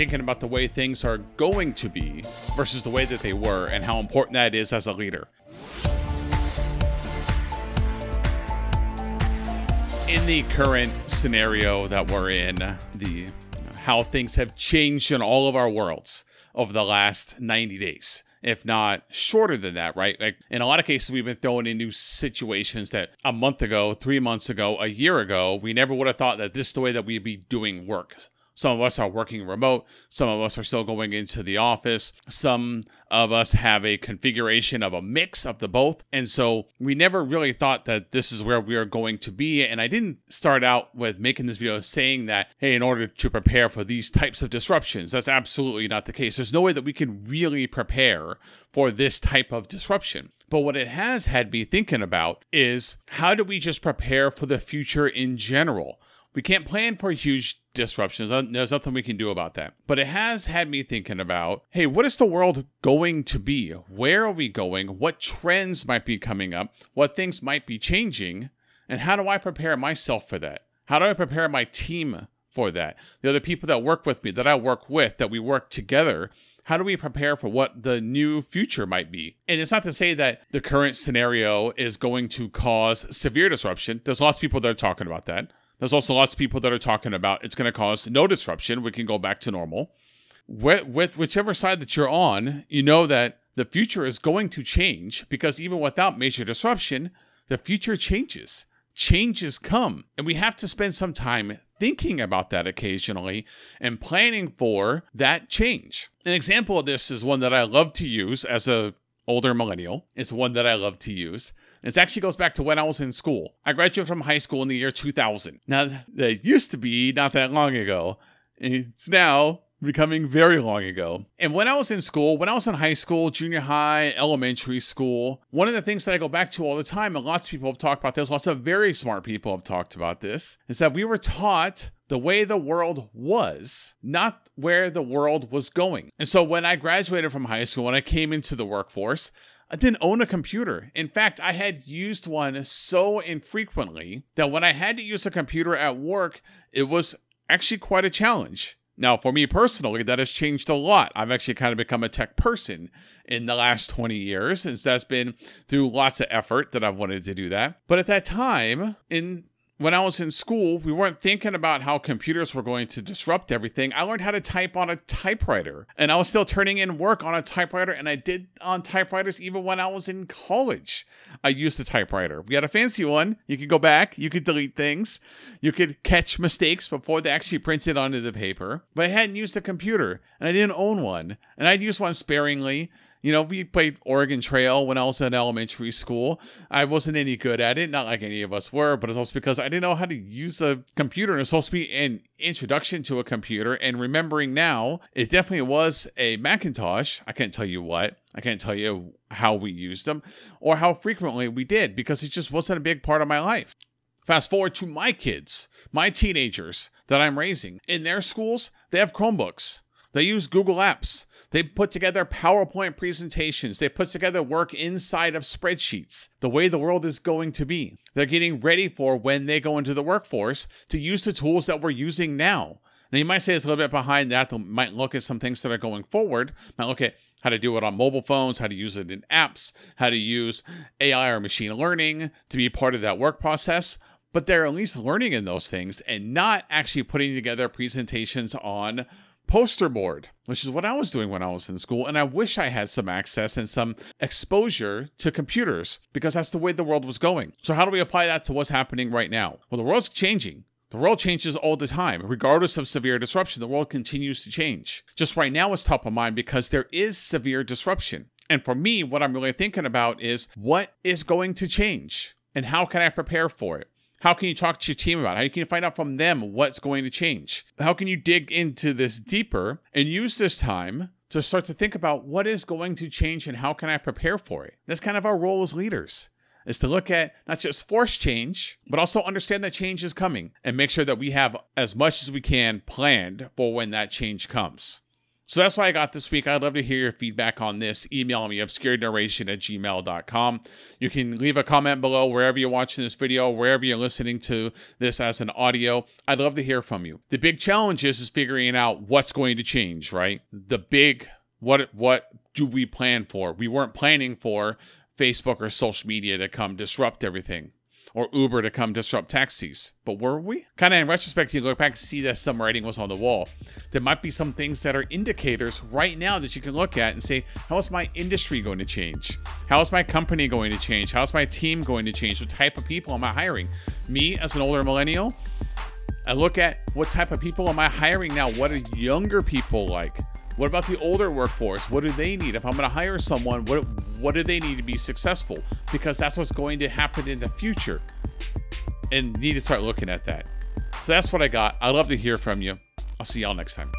thinking about the way things are going to be versus the way that they were and how important that is as a leader. In the current scenario that we're in, the how things have changed in all of our worlds over the last 90 days if not shorter than that, right? Like in a lot of cases, we've been thrown into situations that a month ago, three months ago, a year ago, we never would have thought that this is the way that we'd be doing work. Some of us are working remote. Some of us are still going into the office. Some of us have a configuration of a mix of the both. And so we never really thought that this is where we are going to be. And I didn't start out with making this video saying that, hey, in order to prepare for these types of disruptions, that's absolutely not the case. There's no way that we can really prepare for this type of disruption. But what it has had me thinking about is how do we just prepare for the future in general? We can't plan for huge disruptions. There's nothing we can do about that. But it has had me thinking about hey, what is the world going to be? Where are we going? What trends might be coming up? What things might be changing? And how do I prepare myself for that? How do I prepare my team for that? The other people that work with me, that I work with, that we work together. How do we prepare for what the new future might be? And it's not to say that the current scenario is going to cause severe disruption. There's lots of people that are talking about that. There's also lots of people that are talking about it's going to cause no disruption. We can go back to normal. With, with whichever side that you're on, you know that the future is going to change because even without major disruption, the future changes. Changes come. And we have to spend some time thinking about that occasionally and planning for that change. An example of this is one that I love to use as a older millennial. It's one that I love to use. It actually goes back to when I was in school. I graduated from high school in the year 2000. Now, that used to be not that long ago. It's now becoming very long ago. And when I was in school, when I was in high school, junior high, elementary school, one of the things that I go back to all the time, and lots of people have talked about this, lots of very smart people have talked about this, is that we were taught the way the world was, not where the world was going. And so when I graduated from high school and I came into the workforce, I didn't own a computer. In fact, I had used one so infrequently that when I had to use a computer at work, it was actually quite a challenge. Now, for me personally, that has changed a lot. I've actually kind of become a tech person in the last 20 years, since that's been through lots of effort that I've wanted to do that. But at that time, in when I was in school, we weren't thinking about how computers were going to disrupt everything. I learned how to type on a typewriter, and I was still turning in work on a typewriter, and I did on typewriters even when I was in college. I used a typewriter. We had a fancy one. You could go back, you could delete things, you could catch mistakes before they actually printed onto the paper. But I hadn't used a computer, and I didn't own one, and I'd use one sparingly. You know, we played Oregon Trail when I was in elementary school. I wasn't any good at it, not like any of us were, but it's also because I didn't know how to use a computer. And it's supposed to be an introduction to a computer. And remembering now, it definitely was a Macintosh. I can't tell you what. I can't tell you how we used them or how frequently we did because it just wasn't a big part of my life. Fast forward to my kids, my teenagers that I'm raising. In their schools, they have Chromebooks. They use Google Apps. They put together PowerPoint presentations. They put together work inside of spreadsheets, the way the world is going to be. They're getting ready for when they go into the workforce to use the tools that we're using now. Now, you might say it's a little bit behind that. They might look at some things that are going forward, might look at how to do it on mobile phones, how to use it in apps, how to use AI or machine learning to be part of that work process but they're at least learning in those things and not actually putting together presentations on poster board, which is what I was doing when I was in school. And I wish I had some access and some exposure to computers because that's the way the world was going. So, how do we apply that to what's happening right now? Well, the world's changing. The world changes all the time. Regardless of severe disruption, the world continues to change. Just right now, it's top of mind because there is severe disruption. And for me, what I'm really thinking about is what is going to change and how can I prepare for it? How can you talk to your team about it? How can you find out from them what's going to change? How can you dig into this deeper and use this time to start to think about what is going to change and how can I prepare for it? That's kind of our role as leaders is to look at not just force change, but also understand that change is coming and make sure that we have as much as we can planned for when that change comes. So that's what I got this week. I'd love to hear your feedback on this. Email me obscurenarration at gmail.com. You can leave a comment below wherever you're watching this video, wherever you're listening to this as an audio. I'd love to hear from you. The big challenge is, is figuring out what's going to change, right? The big what what do we plan for? We weren't planning for Facebook or social media to come disrupt everything or Uber to come disrupt taxis. But were we? Kind of in retrospect, you look back and see that some writing was on the wall. There might be some things that are indicators right now that you can look at and say, how is my industry going to change? How is my company going to change? How is my team going to change? What type of people am I hiring? Me, as an older millennial, I look at what type of people am I hiring now? What are younger people like? What about the older workforce? What do they need? If I'm going to hire someone, what what do they need to be successful? Because that's what's going to happen in the future. And need to start looking at that. So that's what I got. I'd love to hear from you. I'll see y'all next time.